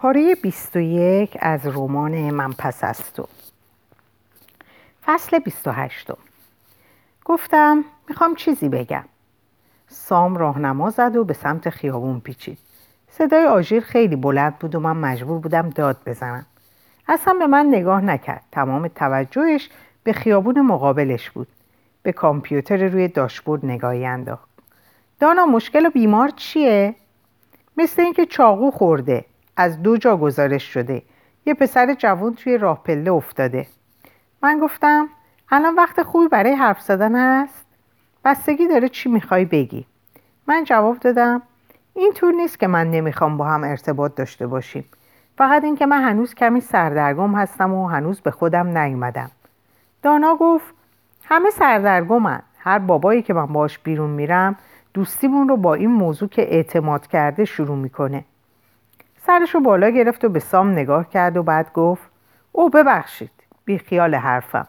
پاره 21 از رمان من پس از تو. فصل 28 گفتم می‌خوام چیزی بگم. سام راهنما زد و به سمت خیابون پیچید. صدای آژیر خیلی بلند بود و من مجبور بودم داد بزنم. اصلا به من نگاه نکرد. تمام توجهش به خیابون مقابلش بود. به کامپیوتر روی داشبورد نگاهی انداخت. دانا مشکل بیمار چیه؟ مثل اینکه چاقو خورده. از دو جا گزارش شده. یه پسر جوان توی راه پله افتاده. من گفتم الان وقت خوبی برای حرف زدن هست؟ بستگی داره چی می‌خوای بگی. من جواب دادم این طور نیست که من نمی‌خوام با هم ارتباط داشته باشیم. فقط اینکه من هنوز کمی سردرگم هستم و هنوز به خودم نیومدم. دانا گفت همه سردرگمن. هر بابایی که من باش بیرون میرم دوستیمون رو با این موضوع که اعتماد کرده شروع می‌کنه. سرش رو بالا گرفت و به سام نگاه کرد و بعد گفت او ببخشید بی خیال حرفم.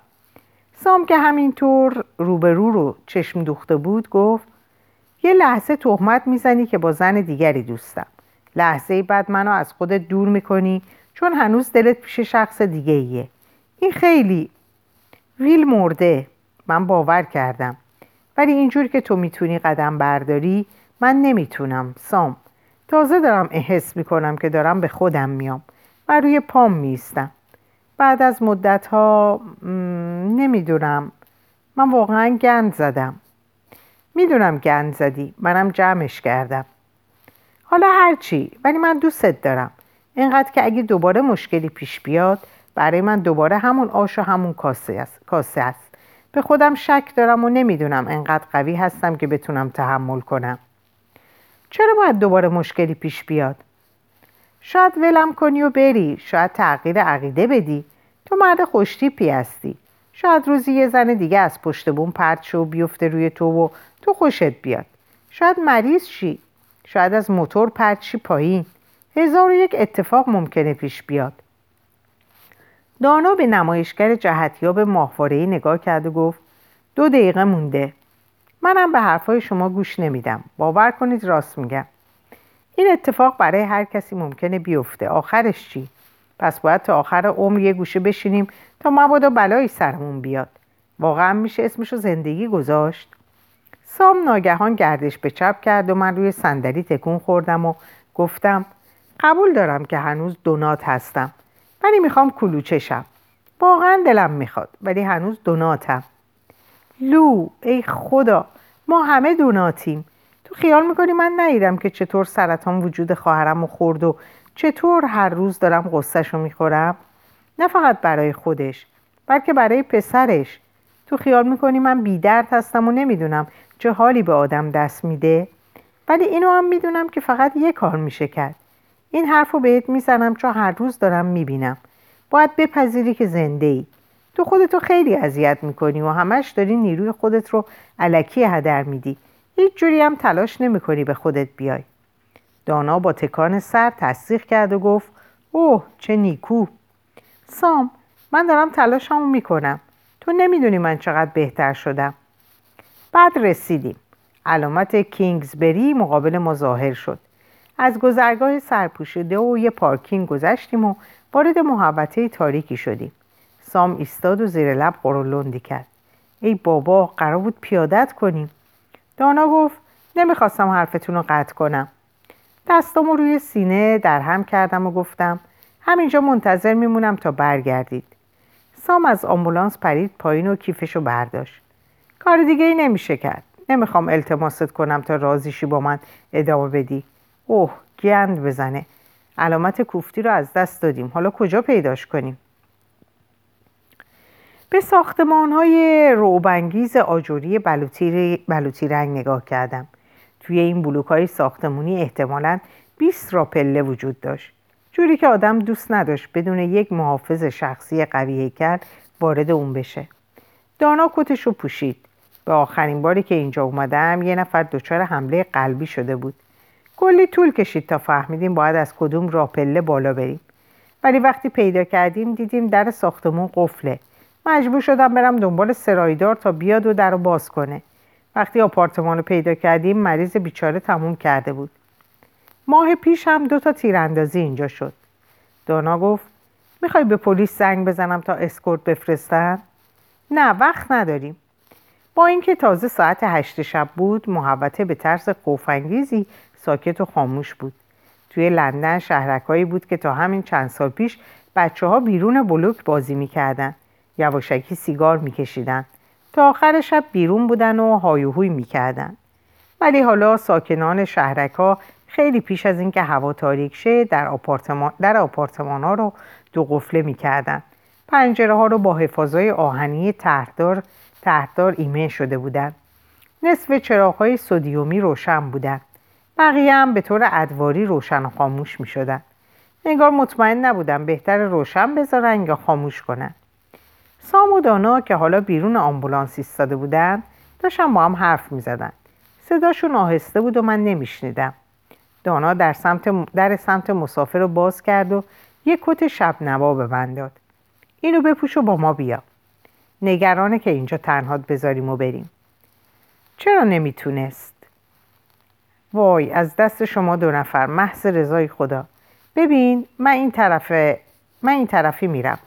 سام که همینطور روبرو رو چشم دوخته بود گفت یه لحظه تهمت می‌زنی که با زن دیگری دوستم. لحظه بعد منو از خودت دور می‌کنی چون هنوز دلت پیش شخص دیگه ایه این خیلی ویل مرده. من باور کردم. ولی اینجور که تو می‌تونی قدم برداری من نمی‌تونم سام. تازه دارم احس می‌کنم که دارم به خودم میام و روی پام میستم بعد از مدت ها نمی‌دونم. من واقعا گند زدم. می‌دونم گند زدی. منم جمعش کردم. حالا هرچی ولی من دوستت دارم. اینقدر که اگه دوباره مشکلی پیش بیاد برای من دوباره همون آش و همون کاسه است, کاسه است. به خودم شک دارم و نمی‌دونم انقدر قوی هستم که بتونم تحمل کنم. چرا باید دوباره مشکلی پیش بیاد؟ شاید ولم کنی و بری شاید تغییر عقیده بدی. تو مرد خوشتیپی هستی. شاید روزی یه زن دیگه از پشت بوم پرت شو بیفته روی تو و تو خوشت بیاد. شاید مریض شی. شاید از موتور پرت شی پایین. هزار و یک اتفاق ممکنه پیش بیاد. دانا به نمایشگر جهتیاب ماهوارهای نگاه کرد و گفت دو دقیقه مونده. منم به حرفای شما گوش نمیدم. باور کنید راست میگم. این اتفاق برای هر کسی ممکنه بیفته. آخرش چی؟ پس باید تا آخر عمر یه گوشه بشینیم تا مبادا بلایی سرمون بیاد. واقعا میشه اسمشو زندگی گذاشت. سام ناگهان گردش به چپ کرد و من روی صندلی تکون خوردم و گفتم قبول دارم که هنوز دونات هستم ولی می‌خوام کلوچه شم واقعا دلم می‌خواد ولی هنوز دوناتم. لو ای خدا ما همه دوناتیم. تو خیال می‌کنی من ندیدم که چطور سرطان وجود خواهرم رو خورد و چطور هر روز دارم غصهش رو می‌خورم؟ نه فقط برای خودش بلکه برای پسرش. تو خیال می‌کنی من بیدرد هستم و نمی‌دونم چه حالی به آدم دست میده؟ ولی اینو هم می‌دونم که فقط یه کار میشه کرد. این حرف رو بهت می‌زنم چون هر روز دارم می‌بینم. باید بپذیری که زنده ای تو خودتو خیلی اذیت می‌کنی و همش داری نیروی خودت رو علکی هدر میدی. هیچ جوری هم تلاش نمی‌کنی به خودت بیای. دانا با تکان سر تصدیق کرد و گفت اوه چه نیکو. سام من دارم تلاشمو می‌کنم. تو نمی‌دونی من چقدر بهتر شدم. بعد رسیدیم. علامت کینگزبری مقابل ما ظاهر شد. از گذرگاه سرپوشیده و یه پارکینگ گذشتیم و وارد محوطه تاریکی شدیم. سام ایستاد و زیر لب قرولندی کرد. ای بابا قرار بود پیادت کنیم. دانا گفت نمی‌خواستم حرفتون رو قطع کنم. دستامو روی سینه در هم کردم و گفتم همینجا منتظر میمونم تا برگردید. سام از آمبولانس پرید پایین و کیفشو برداشت. کار دیگه ای نمیشه کرد. نمی‌خوام التماست کنم تا رازیشی با من ادامه بدی. اوه گند بزنه. علامت کوفتی رو از دست دادیم. حالا کجا پیداش کنیم؟ به ساختمان های روبنگیز آجوری بلوطی, بلوطی رنگ نگاه کردم. توی این بلوک های ساختمونی احتمالا 20 را پله وجود داشت. جوری که آدم دوست نداشت بدون یک محافظ شخصی قوی کرد وارد اون بشه. دانا کتش رو پوشید. به آخرین باری که اینجا اومدم یه نفر دچار حمله قلبی شده بود. کلی طول کشید تا فهمیدیم باید از کدوم راپله بالا بریم. ولی وقتی پیدا کردیم دیدیم در ساختمون قفله. مجبور شدم برم دنبال سرایدار تا بیاد و در رو باز کنه. وقتی آپارتمان رو پیدا کردیم مریض بیچاره تموم کرده بود. ماه پیش هم دو تا تیراندازی اینجا شد. دانا گفت می‌خوای به پلیس زنگ بزنم تا اسکورت بفرستن؟ نه وقت نداریم. با اینکه تازه ساعت هشت شب بود محوطه به طرز خوفانگیزی ساکت و خاموش بود. توی لندن شهرکایی بود که تا همین چند سال پیش بچه ها بیرون بلوک بازی می‌کردن. یواشکی سیگار میکشیدن. تا آخر شب بیرون بودن و هایوهوی می‌کردن. ولی حالا ساکنان شهرک ها خیلی پیش از اینکه هوا تاریک شه در آپارتمان, در آپارتمان ها رو دو قفله می‌کردن. پنجره ها رو با حفاظای آهنی تحتدار تحتدار ایمه شده بودند نصف چراغ های سودیومی روشن بودند بقیه هم به طور ادواری روشن و خاموش می شدن. نگار مطمئن نبودم بهتر روشن بذارن یا خاموش کنن. سام و دانا که حالا بیرون آمبولانس ایستاده بودن داشتن با هم حرف می زدن. صداشون آهسته بود و من نمیشنیدم. دانا در سمت, در سمت مسافر رو باز کرد و یه کت شب نوا به من داد. اینو بپوش و با ما بیا. نگرانه که اینجا تنهات بذاریم و بریم. چرا نمی‌تونست؟ وای از دست شما دو نفر محض رضای خدا ببین من این طرف من این طرفی میرم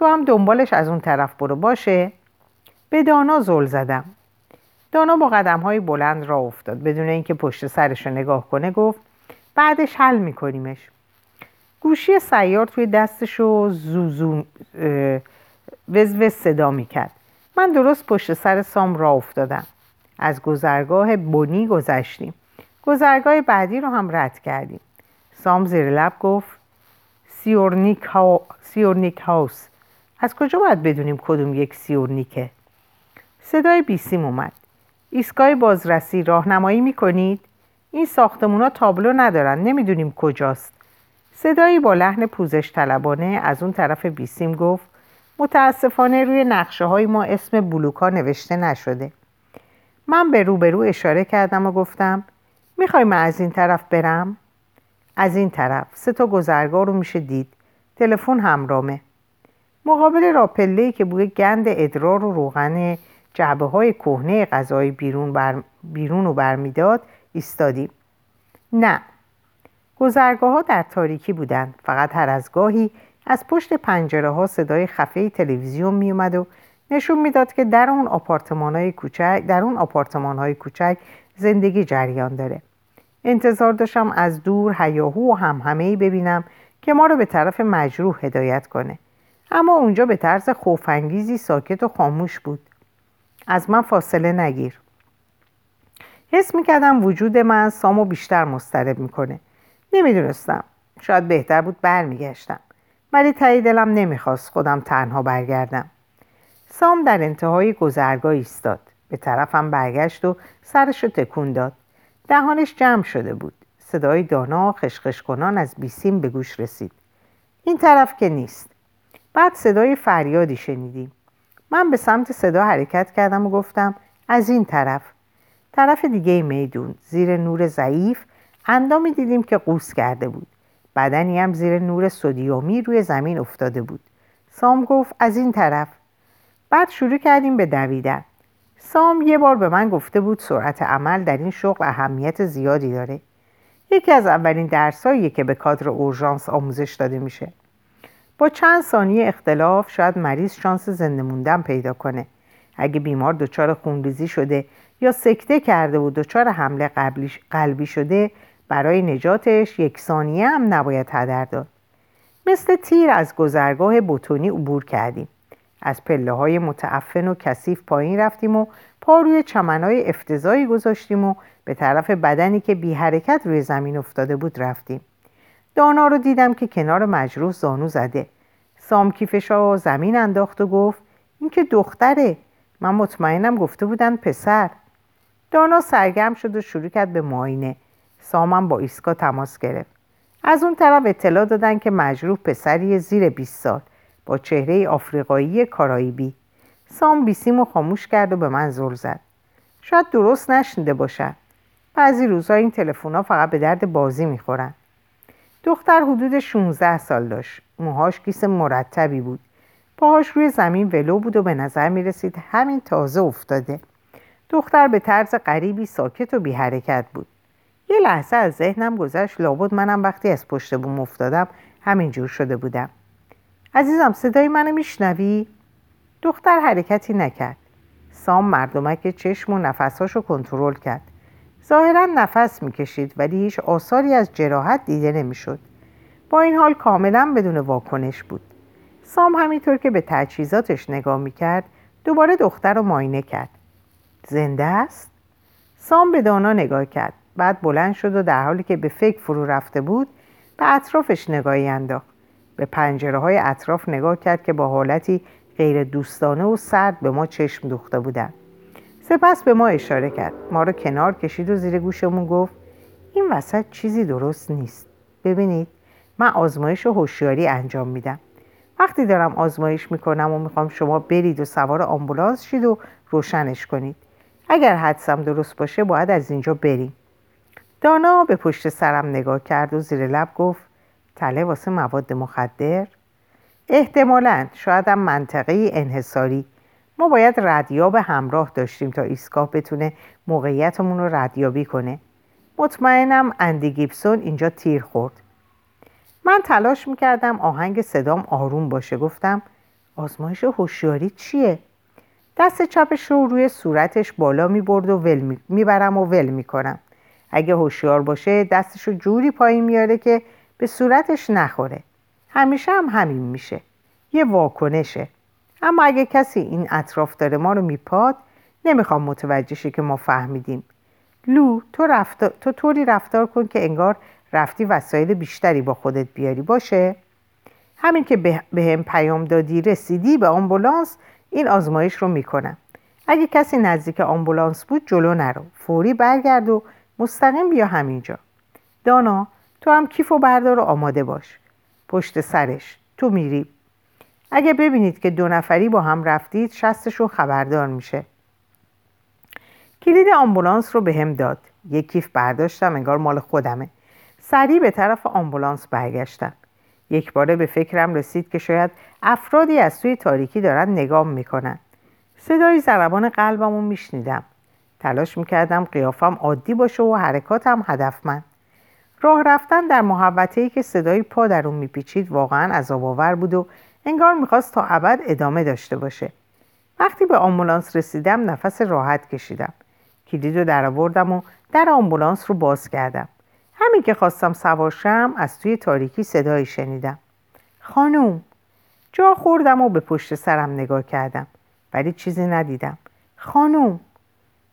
تو هم دنبالش از اون طرف برو باشه؟ به دانا زل زدم. دانا با قدم های بلند را افتاد. بدون اینکه پشت سرش رو نگاه کنه گفت بعدش حل میکنیمش. گوشی سیار توی دستش رو زوزو وز وز صدا می‌کرد. من درست پشت سر سام راه افتادم. از گذرگاه بنی گذشتیم. گذرگاه بعدی رو هم رد کردیم. سام زیر لب گفت سیورنیک, ها... سیورنیک House. از کجا باید بدونیم کدوم یک سیورنیکه؟ صدای بیسیم اومد. ایستگاه بازرسی راهنمایی می‌کنید؟ این ساختمونا تابلو ندارن نمی‌دونیم کجاست. صدایی با لحن پوزش طلبانه از اون طرف بیسیم گفت متاسفانه روی نقشه های ما اسم بلوکا نوشته نشده. من به روبرو اشاره کردم و گفتم می‌خوای من از این طرف برم؟ از این طرف. سه تا گذرگاه رو میشه دید. تلفن همرامه. مقابل راپله که بوی گند ادرار و روغن جعبه های کهنه غذای بیرون, بر... بیرون رو برمیداد ایستادیم. نه. گذرگاه ها در تاریکی بودند. فقط هر از گاهی از پشت پنجره ها صدای خفه تلویزیون میومد و نشون می‌داد که در اون آپارتمان های کوچک در اون آپارتمان های کوچک زندگی جریان داره. انتظار داشتم از دور هیاهو و همهمه ببینم که ما رو به طرف مجروح هدایت کنه. اما اونجا به طرز خوفانگیزی ساکت و خاموش بود. از من فاصله نگیر. حس می‌کردم وجود من سامو بیشتر مسترب می‌کنه. نمی‌دونستم. شاید بهتر بود برمیگشتم. ولی تایی دلم نمی‌خواست خودم تنها برگردم. سام در انتهای گذرگاه ایستاد. به طرفم برگشت و سرش رو تکون داد. دهانش جمع شده بود. صدای دانا خشخش کنان از بیسیم به گوش رسید. این طرف که نیست. بعد صدای فریادی شنیدیم. من به سمت صدا حرکت کردم و گفتم از این طرف. طرف دیگه میدون زیر نور ضعیف اندامی دیدیم که قوس کرده بود. بدنی هم زیر نور سودیومی روی زمین افتاده بود. سام گفت از این طرف. بعد شروع کردیم به دویدن. سام یه بار به من گفته بود سرعت عمل در این شغل اهمیت زیادی داره. یکی از اولین درسایی که به کادر اورژانس آموزش داده میشه. با چند ثانیه اختلاف شاید مریض شانس زنده موندن پیدا کنه. اگه بیمار دچار خونریزی شده یا سکته کرده و دچار حمله قلبی شده برای نجاتش یک ثانیه هم نباید هدر داد. مثل تیر از گذرگاه بوتونی عبور کردیم. از پله های متعفن و کثیف پایین رفتیم و پا روی چمنهای افتضایی گذاشتیم و به طرف بدنی که بی حرکت روی زمین افتاده بود رفتیم. دانا رو دیدم که کنار مجروح زانو زده. سام کیفش زمین انداخت و گفت این که دختره. من مطمئنم گفته بودن پسر. دانا سرگرم شد و شروع کرد به معاینه سامم با ایسکا تماس گرفت. از اون طرف اطلاع دادن که مجروح پسری زیر 20 سال با چهره آفریقایی کارائیبی. سام بیسیم و خاموش کرد و به من زل زد. شاید درست نشنیده باشد بعضی روزها این تلفن فقط به درد بازی می‌خورن. دختر حدود 16 سال داشت. موهاش کیس مرتبی بود. پاهاش روی زمین ولو بود و به نظر می رسید همین تازه افتاده. دختر به طرز غریبی ساکت و بی حرکت بود. یه لحظه از ذهنم گذشت لابد منم وقتی از پشت بوم افتادم همینجور شده بودم. عزیزم صدای منو میشنوی؟ دختر حرکتی نکرد. سام مردمک چشم و نفساشو کنترل کرد. ظاهرا نفس می‌کشید ولی هیچ آثاری از جراحت دیده نمی‌شد. با این حال کاملا بدون واکنش بود. سام همینطور که به تجهیزاتش نگاه می‌کرد دوباره دختر رو ماینه کرد. زنده است؟ سام به دانا نگاه کرد. بعد بلند شد و در حالی که به فکر فرو رفته بود به اطرافش نگاهی انداخت. به پنجره های اطراف نگاه کرد که با حالتی غیر دوستانه و سرد به ما چشم دوخته بودند. سپس به ما اشاره کرد. ما رو کنار کشید و زیر گوشمون گفت این وسط چیزی درست نیست. ببینید من آزمایش و هوشیاری انجام میدم. وقتی دارم آزمایش می‌کنم و می‌خوام شما برید و سوار آمبولانس شید و روشنش کنید. اگر حدسم درست باشه باید از اینجا بریم. دانا به پشت سرم نگاه کرد و زیر لب گفت تله واسه مواد مخدر؟ احتمالا. شاید هم منطقه انحصاری. ما باید ردیاب همراه داشتیم تا ایستگاه بتونه موقعیتمون رو ردیابی کنه. مطمئنم اندی گیبسون اینجا تیر خورد. من تلاش می‌کردم آهنگ صدام آروم باشه. گفتم آزمایش هوشیاری چیه؟ دست چپش رو روی صورتش بالا می‌برد و ول می‌برم و ول می‌کنم. اگه هوشیار باشه دستش رو جوری پایین میاره که به صورتش نخوره. همیشه هم همین میشه. یه واکنشه. اما اگه کسی این اطراف داره ما رو میپاد نمی‌خوام متوجه که ما فهمیدیم. لو تو, رفتار... تو طوری رفتار کن که انگار رفتی وسایل بیشتری با خودت بیاری. باشه؟ همین که به, هم پیام دادی رسیدی به آمبولانس این آزمایش رو می‌کنم. اگه کسی نزدیک آمبولانس بود جلو نرو. فوری برگرد و مستقیم بیا همینجا. دانا تو هم کیف و بردار و آماده باش. پشت سرش. تو میری. اگه ببینید که دو نفری با هم رفتید شستشون خبردار میشه. کلید آمبولانس رو به هم داد. یک کیف برداشتم انگار مال خودمه. سریع به طرف آمبولانس برگشتم. یک باره به فکرم رسید که شاید افرادی از سوی تاریکی دارن نگام می‌کنن. صدای ضربان قلبم رو میشنیدم. تلاش می‌کردم قیافم عادی باشه و حرکاتم هدفمند. راه رفتن در محوطه ای که صدای پا در اون میپیچید واقعا عذاب آور بود و انگار می‌خواست تا ابد ادامه داشته باشه. وقتی به آمبولانس رسیدم نفس راحت کشیدم. کلید رو درآوردم و در آمبولانس رو باز کردم. همین که خواستم سوارشم از توی تاریکی صدایی شنیدم. خانوم جا خوردم و به پشت سرم نگاه کردم ولی چیزی ندیدم. خانوم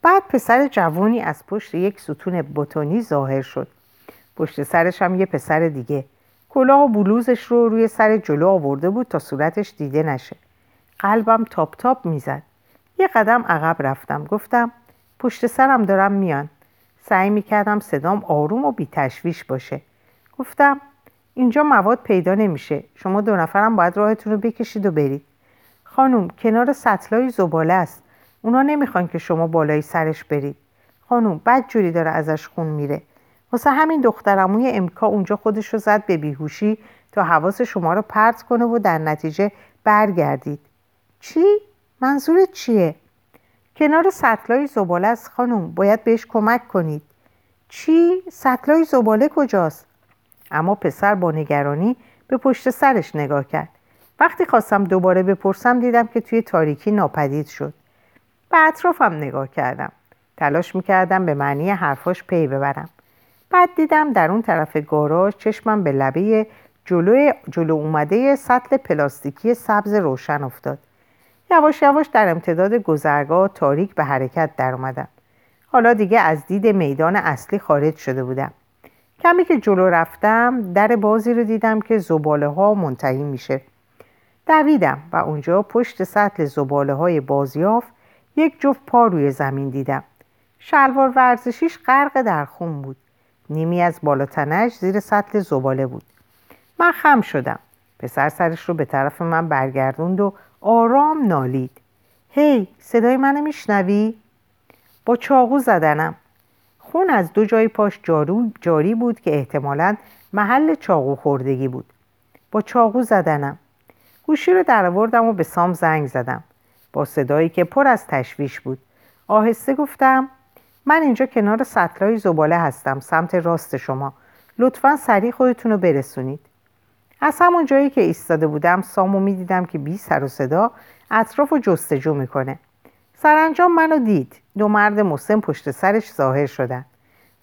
بعد پسر جوانی از پشت یک ستون بتونی ظاهر شد. پشت سرش هم یه پسر دیگه. کلاه و بلوزش رو روی سر جلو آورده بود تا صورتش دیده نشه. قلبم تاپ تاپ می‌زد. یه قدم عقب رفتم. گفتم پشت سرم دارم میان. سعی می‌کردم صدام آروم و بی تشویش باشه. گفتم اینجا مواد پیدا نمیشه. شما دو نفرم باید راهتون رو بکشید و برید. خانم کنار سطلای زباله است. اونا نمی‌خوان که شما بالای سرش برید. خانم بد جوری داره ازش خون میره. واسه همین دخترموی امکا اونجا خودش رو زد به بیهوشی تا حواس شما رو پرت کنه و در نتیجه برگردید چی؟ منظورت چیه؟ کنار سطلای زباله است خانم باید بهش کمک کنید چی؟ سطلای زباله کجاست؟ اما پسر با نگرانی به پشت سرش نگاه کرد وقتی خواستم دوباره بپرسم دیدم که توی تاریکی ناپدید شد به اطرافم نگاه کردم تلاش می‌کردم به معنی حرفاش پی ببرم بعد دیدم در اون طرف گاراژ چشمم به لبه جلو, جلو اومده سطل پلاستیکی سبز روشن افتاد. یواش یواش در امتداد گذرگاه تاریک به حرکت در اومدم. حالا دیگه از دید میدان اصلی خارج شده بودم. کمی که جلو رفتم در بازی رو دیدم که زباله ها منتهی میشه. دویدم و اونجا پشت سطل زباله های بازیاف یک جفت پا روی زمین دیدم. شلوار ورزشیش غرق در خون بود. نیمی از بالاتنش زیر سطل زباله بود. من خم شدم. پسر سرش رو به طرف من برگردوند و آرام نالید. هی صدای منو میشنوی؟ با چاقو زدنم. خون از دو جای پاش جاری بود که احتمالا محل چاقو خوردگی بود. با چاقو زدنم. گوشی رو درآوردم و به سام زنگ زدم. با صدایی که پر از تشویش بود. آهسته گفتم من اینجا کنار سطلای زباله هستم سمت راست شما. لطفا سریع خودتون رو برسونید. از همون جایی که ایستاده بودم سامو می‌دیدم که بی سر و صدا اطراف و جستجو می‌کنه. سرانجام منو دید. دو مرد مسن پشت سرش ظاهر شدن.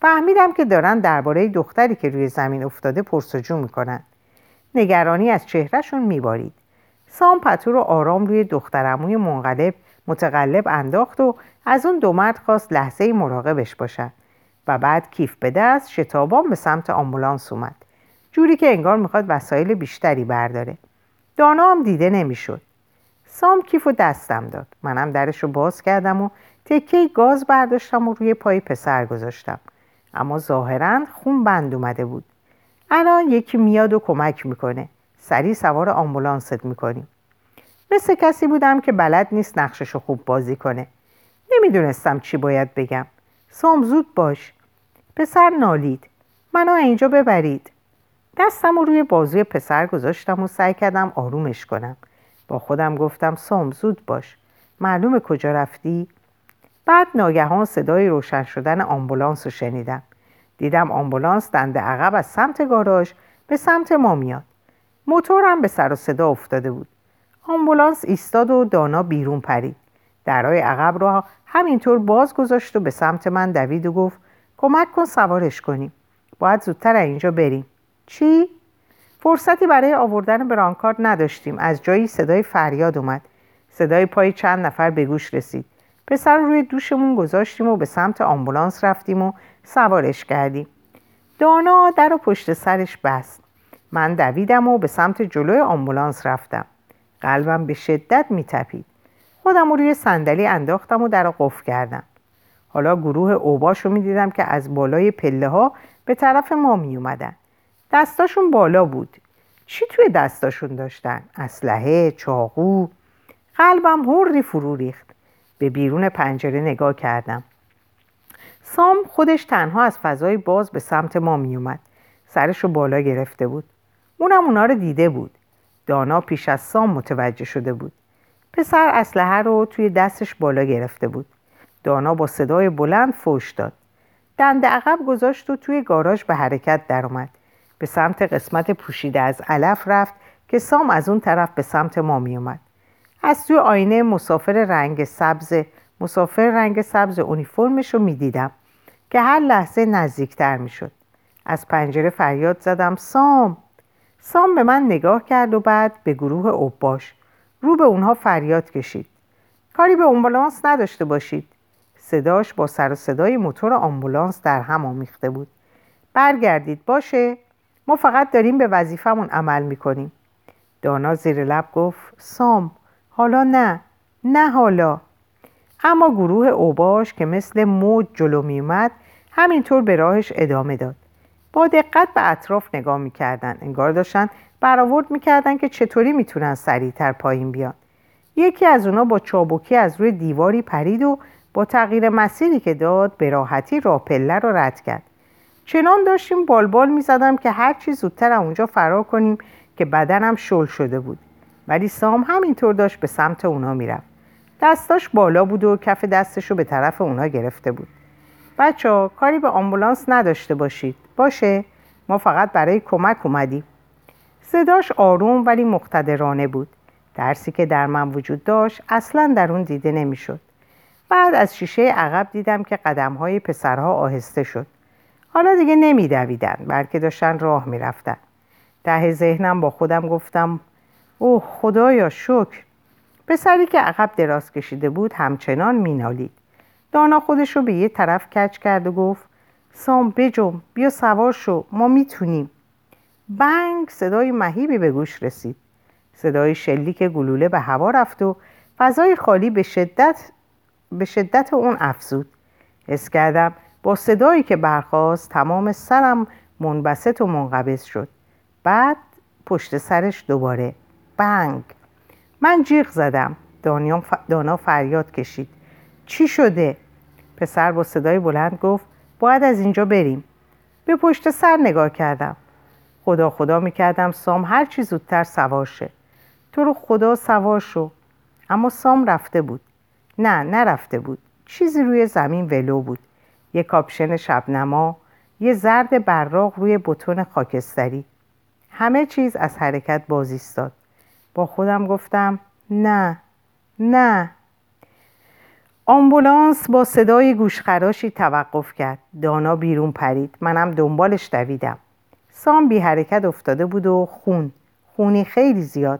فهمیدم که دارن درباره دختری که روی زمین افتاده پرسجو می‌کنن. نگرانی از چهرهشون میبارید. سام پتو رو آرام روی دخترموی منقلب متقلب انداخت و از اون دو مرد خواست لحظه مراقبش باشد و بعد کیف به دست شتابان به سمت آمبولانس اومد. جوری که انگار می‌خواد وسایل بیشتری برداره. دانا هم دیده نمی‌شد. سام کیف و دستم داد. منم درش رو باز کردم و تکه گاز برداشتم و روی پای پسر گذاشتم. اما ظاهرا خون بند اومده بود. الان یکی میاد و کمک می‌کنه. سریع سوار آمبولانست می‌کنیم. مثل کسی بودم که بلد نیست نقششو خوب بازی کنه. نمی‌دونستم چی باید بگم. سام زود باش. پسر نالید. منو اینجا ببرید. دستم رو روی بازوی پسر گذاشتم و سعی کردم آرومش کنم. با خودم گفتم سام زود باش. معلومه کجا رفتی؟ بعد ناگهان صدای روشن شدن آمبولانس رو شنیدم. دیدم آمبولانس دنده عقب از سمت گاراژ به سمت ما میاد. موتورم به سر و صدا افتاده بود. آمبولانس ایستاد و دانا بیرون پرید. درای عقب را همینطور باز گذاشت و به سمت من دوید و گفت کمک کن سوارش کنیم. باید زودتر اینجا بریم. چی؟ فرصتی برای آوردن برانکارد نداشتیم. از جایی صدای فریاد اومد. صدای پای چند نفر به گوش رسید. پسر روی دوشمون گذاشتیم و به سمت آمبولانس رفتیم و سوارش کردیم. دانا در و پشت سرش بست. من دویدم و به سمت جلوی آمبولانس رفتم. قلبم به شدت میتپید. خودم رو روی صندلی انداختم و در قفل کردم. حالا گروه اوباش رو می‌دیدم که از بالای پله ها به طرف ما می اومدن. دستاشون بالا بود. چی توی دستاشون داشتن؟ اسلحه، چاقو. قلبم هوری فرو ریخت. به بیرون پنجره نگاه کردم. سام خودش تنها از فضای باز به سمت ما می اومد سرش بالا گرفته بود. اونم اونا رو دیده بود. دانا پیش از سام متوجه شده بود. پسر اسلحه رو توی دستش بالا گرفته بود. دانا با صدای بلند فوش داد. دند عقب گذاشت و توی گاراژ به حرکت درآمد. به سمت قسمت پوشیده از علف رفت که سام از اون طرف به سمت ما می اومد. از توی آینه مسافر رنگ سبز مسافر رنگ سبز اونیفرمش رو می‌دیدم که هر لحظه نزدیکتر می‌شد از پنجره فریاد زدم سام! سام به من نگاه کرد و بعد به گروه اوباش رو به اونها فریاد کشید. کاری به آمبولانس نداشته باشید. صداش با سر و صدای موتور آمبولانس در هم آمیخته بود. برگردید باشه. ما فقط داریم به وظیفمون عمل می‌کنیم. دانا زیر لب گفت سام حالا نه. نه حالا. اما گروه اوباش که مثل موج جلو میومد همینطور به راهش ادامه داد. با دقت به اطراف نگاه می‌کردن. انگار داشتن برآورد می‌کردن که چطوری می‌تونن سریعتر پایین بیان. یکی از اونا با چابکی از روی دیواری پرید و با تغییر مسیری که داد به راحتی راپله رو رد کرد. چنان داشتیم بالبال می‌زدم که هر چی زودتر اونجا فرار کنیم که بدنم شل شده بود. ولی سام همینطور داشت به سمت اونا می‌رفت. دستاش بالا بود و کف دستش رو به طرف اونا گرفته بود. بچه ها کاری به آمبولانس نداشته باشید. باشه ما فقط برای کمک اومدیم. صداش آروم ولی مقتدرانه بود. درسی که در من وجود داشت اصلا در اون دیده نمی‌شد. بعد از شیشه عقب دیدم که قدم های پسرها آهسته شد. حالا دیگه نمیدویدن بلکه داشتن راه می‌رفتن. ته ذهنم با خودم گفتم اوه خدایا شکر. پسری که عقب دراز کشیده بود همچنان مینالید. دانا خودش رو به یه طرف کچ کرد و گفت سام بجم بیا سوار شو ما می‌تونیم. بنگ صدای مهیبی به گوش رسید. صدای شلیک گلوله به هوا رفت و فضای خالی به شدت به شدت اون افزود. حس کردم با صدایی که برخواست تمام سرم منبسط و منقبض شد. بعد پشت سرش دوباره بنگ. من جیغ زدم. دانا فریاد کشید. چی شده؟ پسر با صدای بلند گفت باید از اینجا بریم. به پشت سر نگاه کردم. خدا خدا می‌کردم سام هر چی زودتر سوار شه. تو رو خدا سوار شو. اما سام رفته بود. نه نرفته بود. چیزی روی زمین ولو بود. یه کاپشن شبنما یه زرد براق روی بتون خاکستری. همه چیز از حرکت باز ایستاد با خودم گفتم نه نه. آمبولانس با صدای گوشخراشی توقف کرد. دانا بیرون پرید. منم دنبالش دویدم. سام بی حرکت افتاده بود و خون. خونی خیلی زیاد.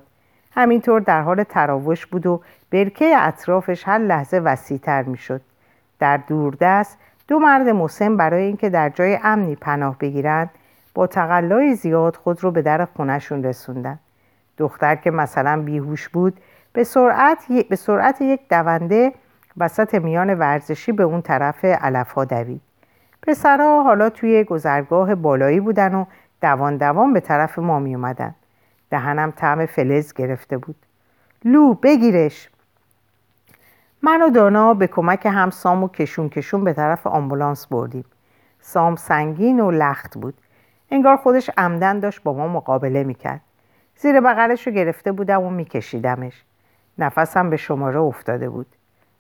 همینطور در حال تراوش بود و برکه اطرافش هر لحظه وسیعتر می‌شد. در دوردست دو مرد مسن برای اینکه در جای امنی پناه بگیرند با تقلای زیاد خود رو به در خونشون رسوندن. دختر که مثلا بیهوش بود به سرعت, به سرعت یک دونده وسط میان ورزشی به اون طرف علفها دوید پسرها حالا توی گذرگاه بالایی بودن و دوان دوان به طرف ما می اومدن. دهنم طعم فلز گرفته بود. لو بگیرش. من و دانا به کمک هم سام و کشون کشون به طرف آمبولانس بردیم. سام سنگین و لخت بود. انگار خودش عمدن داشت با ما مقابله می‌کرد. زیر بغلش رو گرفته بودم و میکشیدمش. نفسم به شماره افتاده بود.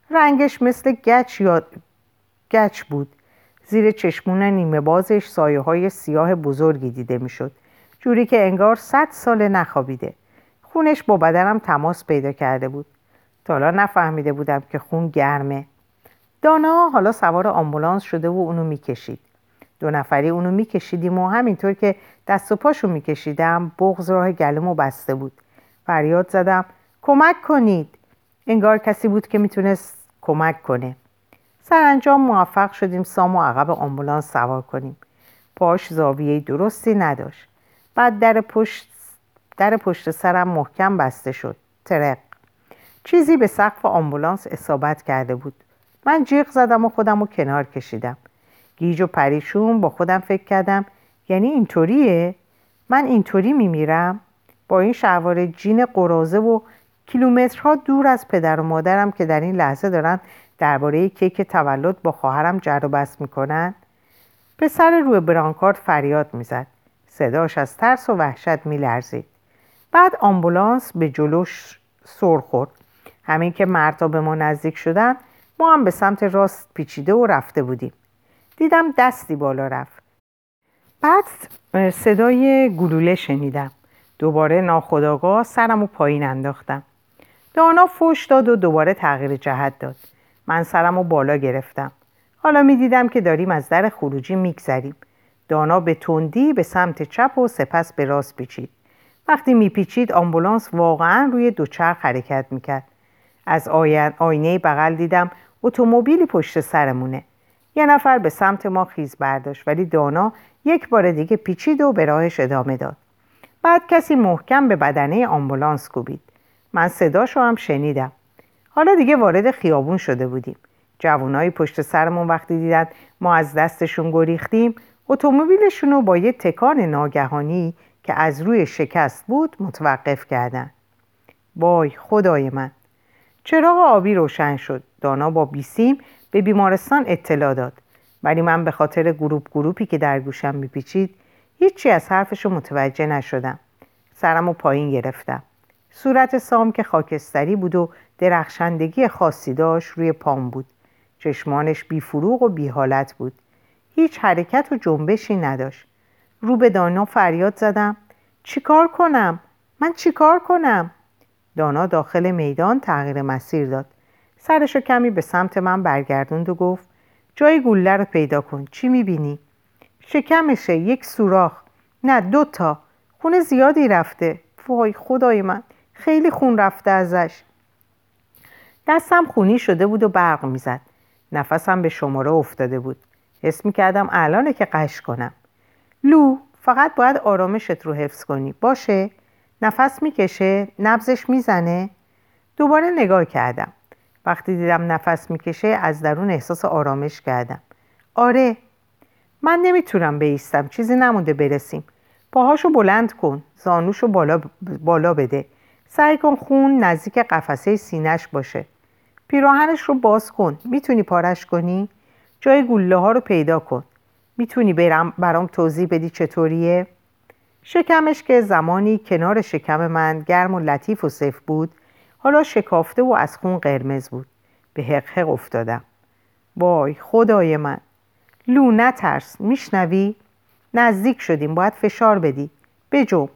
رنگش مثل گچ, یا... گچ بود. زیر چشمون نیمه بازش سایه های سیاه بزرگی دیده می‌شد. جوری که انگار صد سال نخوابیده. خونش با بدنم تماس پیدا کرده بود. تا حالا نفهمیده بودم که خون گرمه. دانا حالا سوار آمبولانس شده و اونو می‌کشید. دو نفری اونو میکشیدیم و همینطور که دست و پاشو میکشیدم بغز راه گلمو بسته بود. فریاد زدم کمک کنید. انگار کسی بود که می‌تونست کمک کنه. سرانجام موفق شدیم سام و عقب آمبولانس سوار کنیم. پاش زاویه درستی نداشت. بعد در پشت, در پشت سرم محکم بسته شد. ترق. چیزی به سقف آمبولانس اصابت کرده بود. من جیغ زدم و خودم رو کنار کشیدم. گیج و پریشون با خودم فکر کردم یعنی اینطوریه؟ من اینطوری میمیرم؟ با این شلوار جین قرازه و کیلومترها دور از پدر و مادرم که در این لحظه دارن درباره کیک تولد با خواهرم جر و بس می‌کنن. پسر روی برانکارد فریاد می‌زد. صداش از ترس و وحشت میلرزید. بعد آمبولانس به جلوش سر خورد. همین که مردا به ما نزدیک شدن ما هم به سمت راست پیچیده و رفته بودیم. دیدم دستی بالا رفت. بعد صدای گلوله شنیدم. دوباره ناخداگاه سرم و پایین انداختم. دانا فوش داد و دوباره تغییر جهت داد. من سرم و بالا گرفتم. حالا می دیدم که داریم از در خروجی میگذریم. دانا به تندی به سمت چپ و سپس به راست پیچید. وقتی میپیچید آمبولانس واقعا روی دوچرخ حرکت می‌کرد. از آینه بغل دیدم اتومبیلی پشت سرمونه. یه نفر به سمت ما خیز برداشت ولی دانا یک بار دیگه پیچید و به راهش ادامه داد. بعد کسی محکم به بدنه آمبولانس کوبید. من صداشو هم شنیدم. حالا دیگه وارد خیابون شده بودیم. جوانایی پشت سرمون وقتی دیدن ما از دستشون گریختیم اتومبیلشون رو با یه تکان ناگهانی که از روی شکست بود متوقف کردن. وای خدای من. چراغ آبی روشن شد. دانا با بیسیم به بیمارستان اطلاع داد. ولی من به خاطر گروپ گروپی که در گوشم میپیچید هیچی از حرفش متوجه نشدم. سرم و پایین گرفتم. صورت سام که خاکستری بود و درخشندگی خاصی داشت روی پام بود. چشمانش بیفروغ و بی حالت بود. هیچ حرکت و جنبشی نداشت. رو به دانا فریاد زدم. چیکار کنم؟ من چیکار کنم؟ دانا داخل میدان تغییر مسیر داد. سرشو کمی به سمت من برگردوند و گفت جای گوله رو پیدا کن. چی می‌بینی؟ شکمشه. یک سوراخ. نه دو تا. خون زیادی رفته. وای خدای من. خیلی خون رفته ازش. دستم خونی شده بود و برق می‌زد. نفسم به شماره افتاده بود. حس می‌کردم الانه که قش کنم. لو فقط باید آرامشت رو حفظ کنی. باشه؟ نفس می‌کشه؟ نبزش می‌زنه؟ دوباره نگاه کردم. وقتی دیدم نفس می‌کشه از درون احساس آرامش کردم. آره. من نمی‌تونم بیستم. چیزی نمونده برسیم. پاهاشو بلند کن. زانوشو بالا, بالا بده. سعی کن خون نزدیک قفسه سینش باشه. پیراهنش رو باز کن. می‌تونی پارش کنی؟ جای گله ها رو پیدا کن. می‌تونی برم برام توضیح بدی چطوریه؟ شکمش که زمانی کنار شکم من گرم و لطیف و صف بود حالا شکافته و از خون قرمز بود. به حق افتادم. وای خدای من. لو نترس. میشنوی؟ نزدیک شدیم. باید فشار بدی. بجم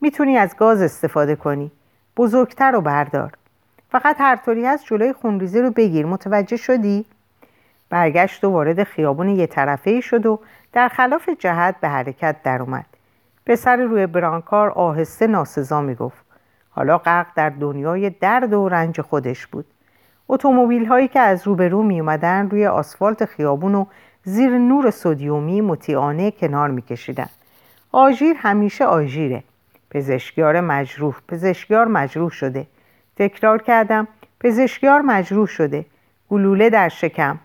می‌تونی از گاز استفاده کنی. بزرگتر رو بردار. فقط هر طوری هست جلوی خونریزی رو بگیر. متوجه شدی؟ برگشت و وارد خیابون یه طرفه شد و در خلاف جهت به حرکت در اومد. پسر روی برانکار آهسته ناسزا می‌گفت. حالا غرق در دنیای درد و رنج خودش بود. اتومبیل هایی که از روبرو می اومدن روی آسفالت خیابون و زیر نور سودیومی مطیعانه کنار میکشیدن. آژیر همیشه آژیره. پزشکیار مجروح. پزشکیار مجروح شده. تکرار کردم پزشکیار مجروح شده. گلوله در شکم.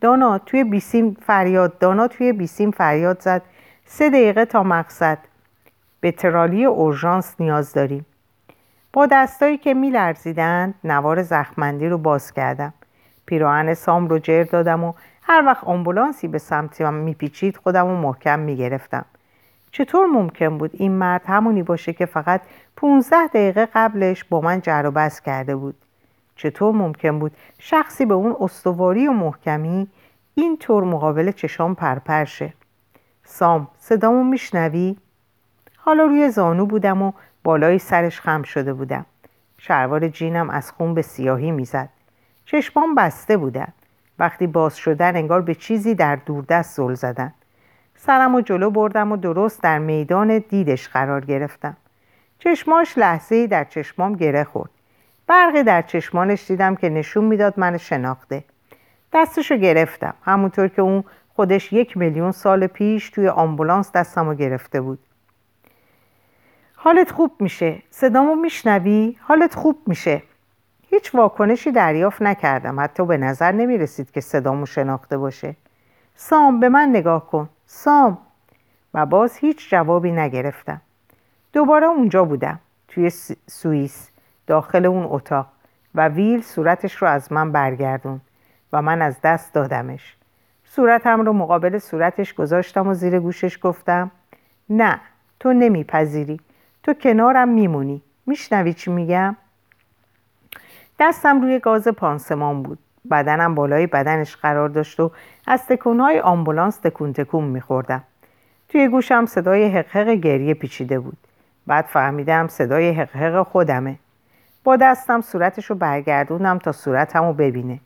دانا توی بیسیم فریاد دانا توی بیسیم فریاد زد. سه دقیقه تا مقصد. به ترالی اورژانس نیاز داریم. با دستایی که میلرزیدند نوار زخمندی رو باز کردم. پیراهن سام رو جر دادم و هر وقت آمبولانسی به سمتم میپیچید خودم رو محکم می‌گرفتم. چطور ممکن بود این مرد همونی باشه که فقط 15 دقیقه قبلش با من جر و کرده بود؟ چطور ممکن بود شخصی به اون استواری و محکمی این طور مقابل چشام پرپرشه سام صدامو میشنوی؟ حالا روی زانو بودم و بالای سرش خم شده بودم. شلوار جینم از خون به سیاهی می‌زد. چشمام بسته بودن. وقتی باز شدن انگار به چیزی در دوردست زل زدن. سرم و جلو بردم و درست در میدان دیدش قرار گرفتم. چشماش لحظه در چشمام گره خورد. برقی در چشمانش دیدم که نشون می‌داد من شناخته. دستشو گرفتم. همونطور که اون خودش یک میلیون سال پیش توی آمبولانس دستمو گرفته بود. حالت خوب میشه. صدامو میشنوی؟ حالت خوب میشه. هیچ واکنشی دریافت نکردم. حتی به نظر نمی‌رسید که صدامو شناخته باشه. سام به من نگاه کن. سام. و باز هیچ جوابی نگرفتم. دوباره اونجا بودم توی سوئیس داخل اون اتاق. و ویل صورتش رو از من برگردون و من از دست دادمش. صورتم رو مقابل صورتش گذاشتم و زیر گوشش گفتم نه تو نمیپذیری. تو کنارم میمونی. میشنوی چی میگم؟ دستم روی گاز پانسمان بود. بدنم بالای بدنش قرار داشت و از تکونهای آمبولانس تکون تکون میخوردم. توی گوشم صدای حقحق گریه پیچیده بود. بعد فهمیدم صدای حقحق خودمه. با دستم صورتش رو تا صورتم رو ببینه.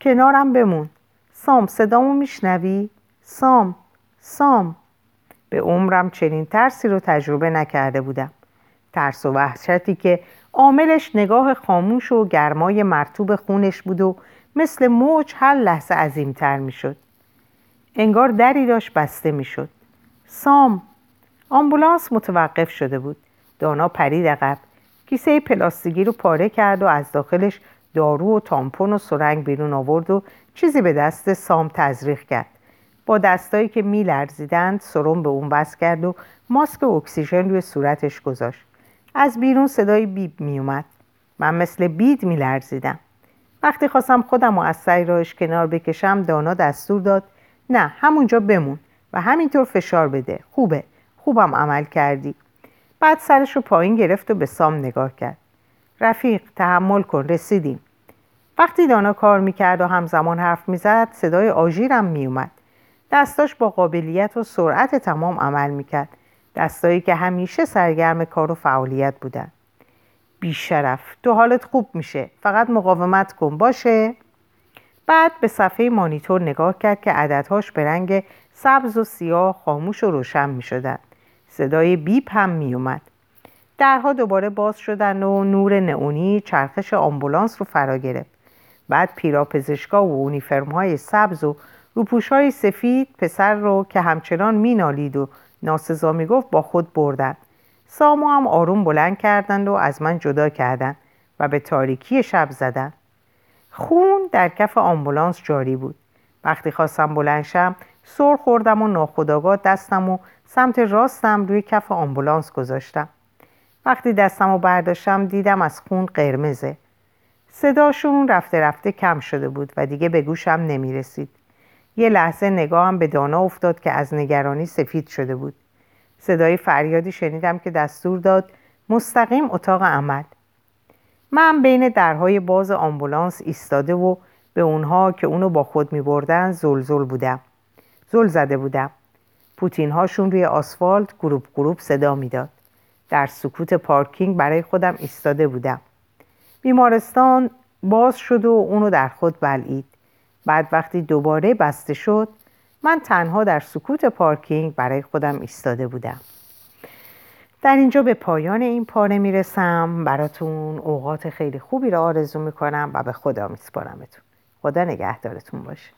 کنارم بمون. سام صدامو میشنوی؟ سام سام. به عمرم چنین ترسی رو تجربه نکرده بودم. ترس و وحشتی که عاملش نگاه خاموش و گرمای مرتوب خونش بود و مثل موج هر لحظه عظیمتر می‌شد. انگار دری داشت بسته می‌شد. سام آمبولانس متوقف شده بود. دانا پرید عقب. کیسه پلاستیکی رو پاره کرد و از داخلش دارو و تامپون و سرنگ بیرون آورد و چیزی به دست سام تزریق کرد. با دستایی که میلرزیدند سرم به اون وصل کرد و ماسک اکسیژن روی صورتش گذاشت. از بیرون صدای بیب میومد من مثل بید میلرزیدم. وقتی خواستم خودم و از سعی راهش کنار بکشم دانا دستور داد نه همونجا بمون و همینطور فشار بده خوبه خوبم عمل کردی. بعد سرش رو پایین گرفت و به سام نگاه کرد. رفیق تحمل کن رسیدیم. وقتی دانا کار می‌کرد و همزمان حرف می‌زد صدای آژیرم میومد دستاش با قابلیت و سرعت تمام عمل می‌کرد. دستایی که همیشه سرگرم کار و فعالیت بودن. بیشرف. تو حالت خوب میشه. فقط مقاومت کن. باشه؟ بعد به صفحه مانیتور نگاه کرد که عددهاش به رنگ سبز و سیاه خاموش و روشن می صدای بیپ هم می اومد. درها دوباره باز شدن و نور نئونی چرخش آمبولانس رو فرا گرفت. بعد پیراپزشکا و اونیفرم های سبز و روپوش های سفید پسر رو که همچنان مینالید و ناسزا می‌گفت با خود بردند سامو هم آروم بلند کردند و از من جدا کردند و به تاریکی شب زدند خون در کف آمبولانس جاری بود وقتی خواستم بلنشم سر خوردم و ناخداگاه دستم و سمت راستم روی کف آمبولانس گذاشتم وقتی دستم رو برداشتم دیدم از خون قرمزه صداشون رفته رفته کم شده بود و دیگه به گوشم نمی رسید. یه لحظه نگاهم به دانا افتاد که از نگرانی سفید شده بود. صدای فریادی شنیدم که دستور داد مستقیم اتاق عمل. من بین درهای باز آمبولانس ایستاده و به اونها که اونو با خود می بردن زلزل بودم. زل زده بودم پوتین هاشون روی آسفالت گروپ گروپ صدا می‌داد در سکوت پارکینگ برای خودم ایستاده بودم بیمارستان باز شد و اونو در خود بلعید بعد وقتی دوباره بسته شد من تنها در سکوت پارکینگ برای خودم ایستاده بودم. در اینجا به پایان این پاره می‌رسم. براتون اوقات خیلی خوبی را آرزو می‌کنم و به خدا میسپارمتون خدا نگهدارتون باشه.